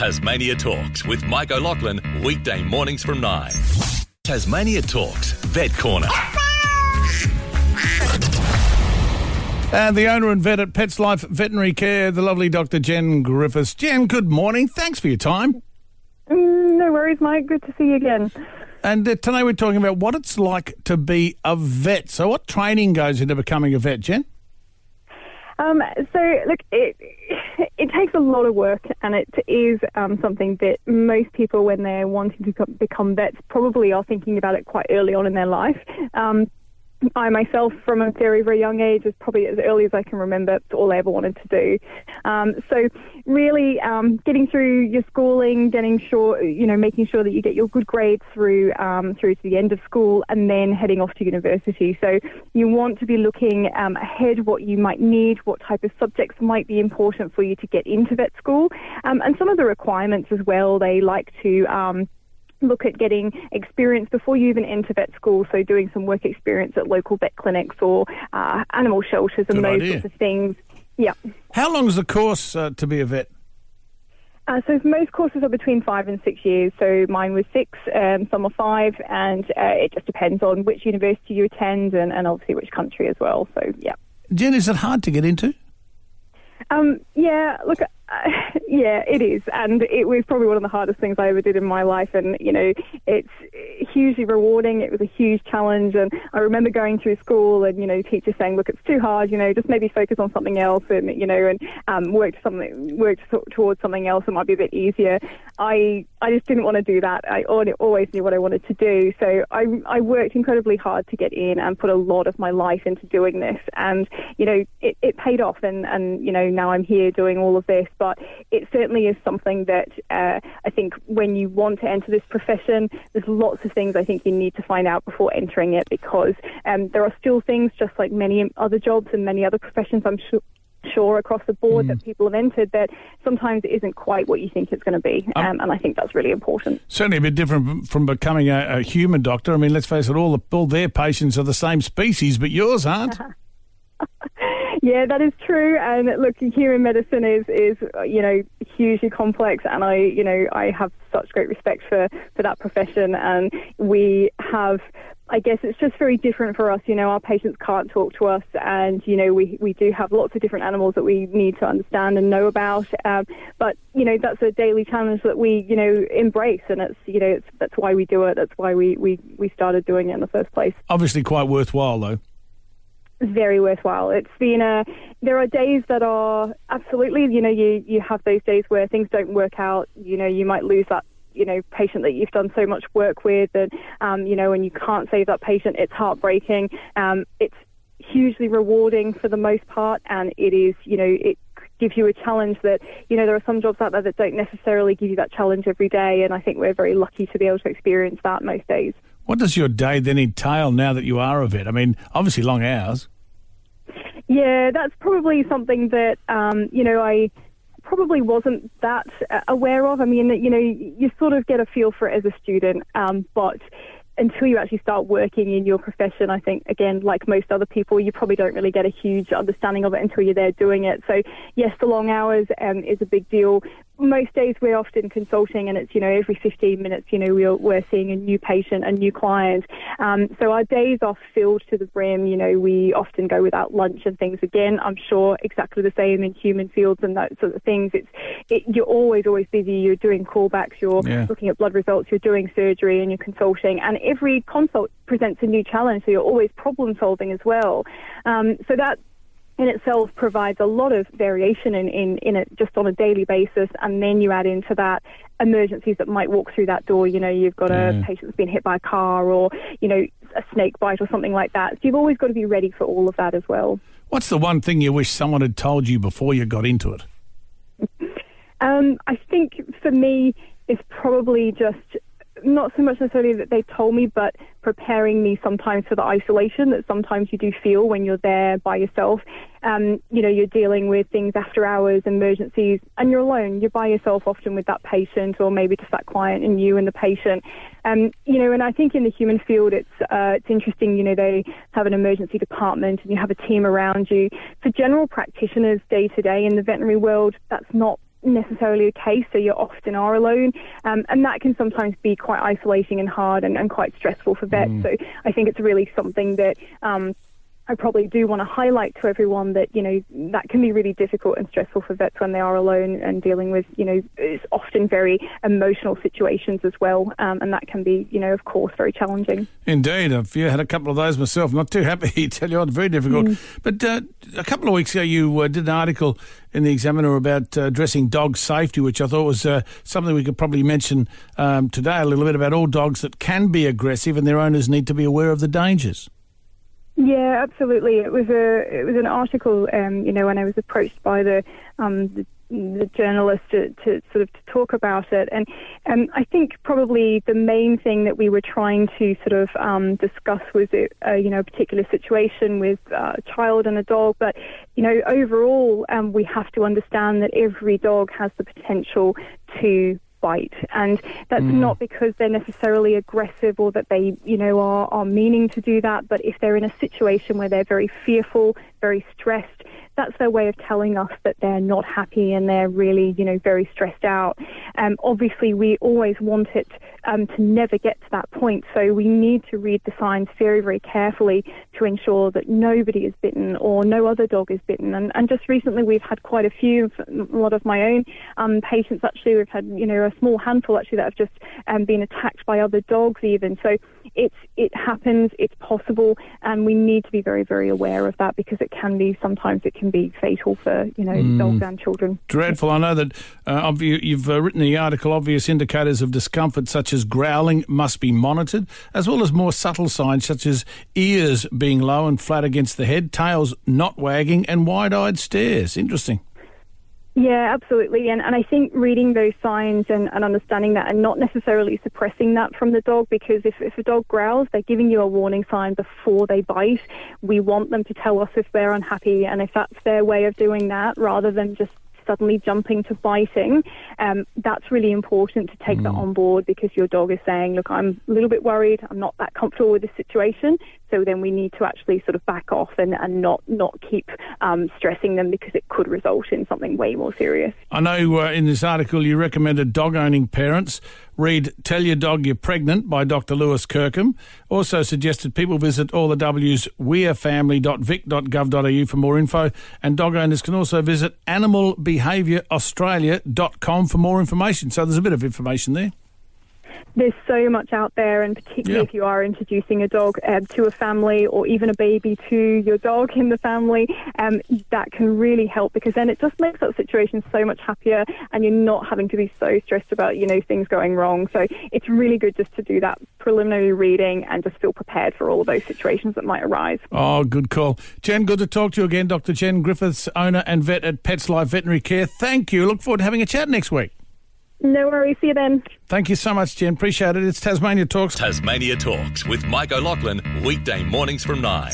Tasmania Talks with Mike O'Loughlin, weekday mornings from 9. Tasmania Talks, Vet Corner. And the owner and vet at Pets Life Veterinary Care, the lovely Dr. Jen Griffiths. Jen, good morning. Thanks for your time. Mm, no worries, Mike. Good to see you again. And uh, today we're talking about what it's like to be a vet. So, what training goes into becoming a vet, Jen? Um, so, look, it it takes a lot of work, and it is um, something that most people, when they're wanting to become vets, probably are thinking about it quite early on in their life. Um, I myself, from a very, very young age, is probably as early as I can remember, it's all I ever wanted to do. Um, so, really, um, getting through your schooling, getting sure, you know, making sure that you get your good grades through um, through to the end of school, and then heading off to university. So, you want to be looking um, ahead what you might need, what type of subjects might be important for you to get into that school, um, and some of the requirements as well. They like to um, look at getting experience before you even enter vet school. So doing some work experience at local vet clinics or uh, animal shelters and Good those idea. sorts of things. Yeah. How long is the course uh, to be a vet? Uh, so most courses are between five and six years. So mine was six, um, some are five, and uh, it just depends on which university you attend and, and obviously which country as well. So yeah. Jen, is it hard to get into? Um, yeah, look, uh, yeah, it is, and it was probably one of the hardest things I ever did in my life. And you know, it's hugely rewarding. It was a huge challenge, and I remember going through school and you know, teachers saying, "Look, it's too hard. You know, just maybe focus on something else, and you know, and um, work to something, work to, towards something else. that might be a bit easier." I I just didn't want to do that. I always knew what I wanted to do, so I I worked incredibly hard to get in and put a lot of my life into doing this, and you know, it, it paid off, and and you know, now I'm here doing all of this. But it certainly is something that uh, I think when you want to enter this profession, there's lots of things I think you need to find out before entering it because um, there are still things, just like many other jobs and many other professions, I'm sure sure across the board mm. that people have entered that sometimes it isn't quite what you think it's going to be um, and I think that's really important certainly a bit different from becoming a, a, human doctor I mean let's face it all, the, all their patients are the same species but yours aren't Yeah, that is true. And look, human medicine is is you know hugely complex, and I you know I have such great respect for for that profession, and we have. I guess it's just very different for us. You know, our patients can't talk to us, and you know, we, we do have lots of different animals that we need to understand and know about. Um, but you know, that's a daily challenge that we you know embrace, and it's you know, it's, that's why we do it. That's why we, we we started doing it in the first place. Obviously, quite worthwhile though very worthwhile. It's been a. There are days that are absolutely. You know, you you have those days where things don't work out. You know, you might lose that. You know, patient that you've done so much work with, and um, you know, and you can't save that patient. It's heartbreaking. Um, it's hugely rewarding for the most part, and it is. You know, it gives you a challenge that you know there are some jobs out there that don't necessarily give you that challenge every day, and I think we're very lucky to be able to experience that most days. What does your day then entail now that you are a vet? I mean, obviously long hours. Yeah, that's probably something that um, you know I probably wasn't that uh, aware of. I mean, you know, you sort of get a feel for it as a student, um, but until you actually start working in your profession, I think, again, like most other people, you probably don't really get a huge understanding of it until you're there doing it. So, yes, the long hours um, is a big deal, most days we're often consulting and it's, you know, every 15 minutes, you know, we're, we're seeing a new patient, a new client. Um, so our days are filled to the brim. You know, we often go without lunch and things. Again, I'm sure exactly the same in human fields and those sort of things. It's, it, you're always, always busy. You're doing callbacks, you're yeah. looking at blood results, you're doing surgery and you're consulting. And every consult presents a new challenge. So you're always problem solving as well. Um, so that in itself provides a lot of variation in, in, in it just on a daily basis. And then you add into that emergencies that might walk through that door. You know, you've got a mm. patient that's been hit by a car or, you know, a snake bite or something like that. So you've always got to be ready for all of that as well. What's the one thing you wish someone had told you before you got into it? um, I think for me, it's probably just not so much necessarily that they told me, but preparing me sometimes for the isolation that sometimes you do feel when you're there by yourself. Um, you know, you're dealing with things after hours, emergencies, and you're alone. You're by yourself often with that patient, or maybe just that client and you and the patient. Um, you know, and I think in the human field, it's uh, it's interesting. You know, they have an emergency department and you have a team around you. For general practitioners, day to day in the veterinary world, that's not necessarily the case, so you often are alone, um, and that can sometimes be quite isolating and hard and, and quite stressful for vets. Mm. So I think it's really something that um, I probably do want to highlight to everyone that, you know, that can be really difficult and stressful for vets when they are alone and dealing with, you know, it's often very emotional situations as well. Um, and that can be, you know, of course, very challenging. Indeed. I've had a couple of those myself. Not too happy, tell you what, very difficult. Mm. But uh, a couple of weeks ago, you uh, did an article in the Examiner about uh, addressing dog safety, which I thought was uh, something we could probably mention um, today a little bit about all dogs that can be aggressive and their owners need to be aware of the dangers. Yeah, absolutely. It was a it was an article, um, you know, when I was approached by the um, the, the journalist to, to, sort of to talk about it, and um, I think probably the main thing that we were trying to sort of um, discuss was a, a, you know a particular situation with uh, a child and a dog, but you know overall um, we have to understand that every dog has the potential to bite. And that's mm. not because they're necessarily aggressive or that they, you know, are, are meaning to do that, but if they're in a situation where they're very fearful, very stressed, that's their way of telling us that they're not happy and they're really, you know, very stressed out. Um, obviously, we always want it um, to never get to that point, so we need to read the signs very, very carefully to ensure that nobody is bitten or no other dog is bitten. And, and just recently, we've had quite a few, a lot of my own um, patients actually, we've had, you know, a small handful actually that have just um, been attacked by other dogs even. So it's it happens, it's possible, and we need to be very, very aware of that because it can be sometimes it can be fatal for you know mm. dogs and children. Dreadful. I know that uh, you've uh, written the article. Obvious indicators of discomfort such as growling must be monitored, as well as more subtle signs such as ears being low and flat against the head, tails not wagging, and wide-eyed stares. Interesting. Yeah, absolutely. And, and I think reading those signs and, and understanding that and not necessarily suppressing that from the dog because if, if a dog growls, they're giving you a warning sign before they bite. We want them to tell us if they're unhappy and if that's their way of doing that rather than just suddenly jumping to biting, um, that's really important to take mm. that on board because your dog is saying, look, I'm a little bit worried, I'm not that comfortable with this situation. So then we need to actually sort of back off and, and not, not keep um, stressing them because it could result in something way more serious. I know uh, in this article you recommended dog owning parents read Tell Your Dog You're Pregnant by Dr. Lewis Kirkham. Also suggested people visit all the W's wearefamily.vic.gov.au for more info. And dog owners can also visit animalbehaviouraustralia.com for more information. So there's a bit of information there there's so much out there, and particularly yeah. if you are introducing a dog um, to a family or even a baby to your dog in the family, um, that can really help because then it just makes that situation so much happier, and you're not having to be so stressed about you know things going wrong. So it's really good just to do that preliminary reading and just feel prepared for all of those situations that might arise. Oh, good call, Jen. Good to talk to you again, Dr. Jen Griffiths, owner and vet at Pets Life Veterinary Care. Thank you. Look forward to having a chat next week. No worries. See you then. Thank you so much, Jen. Appreciate it. It's Tasmania Talks. Tasmania Talks with Mike O'Loughlin, weekday mornings from 9.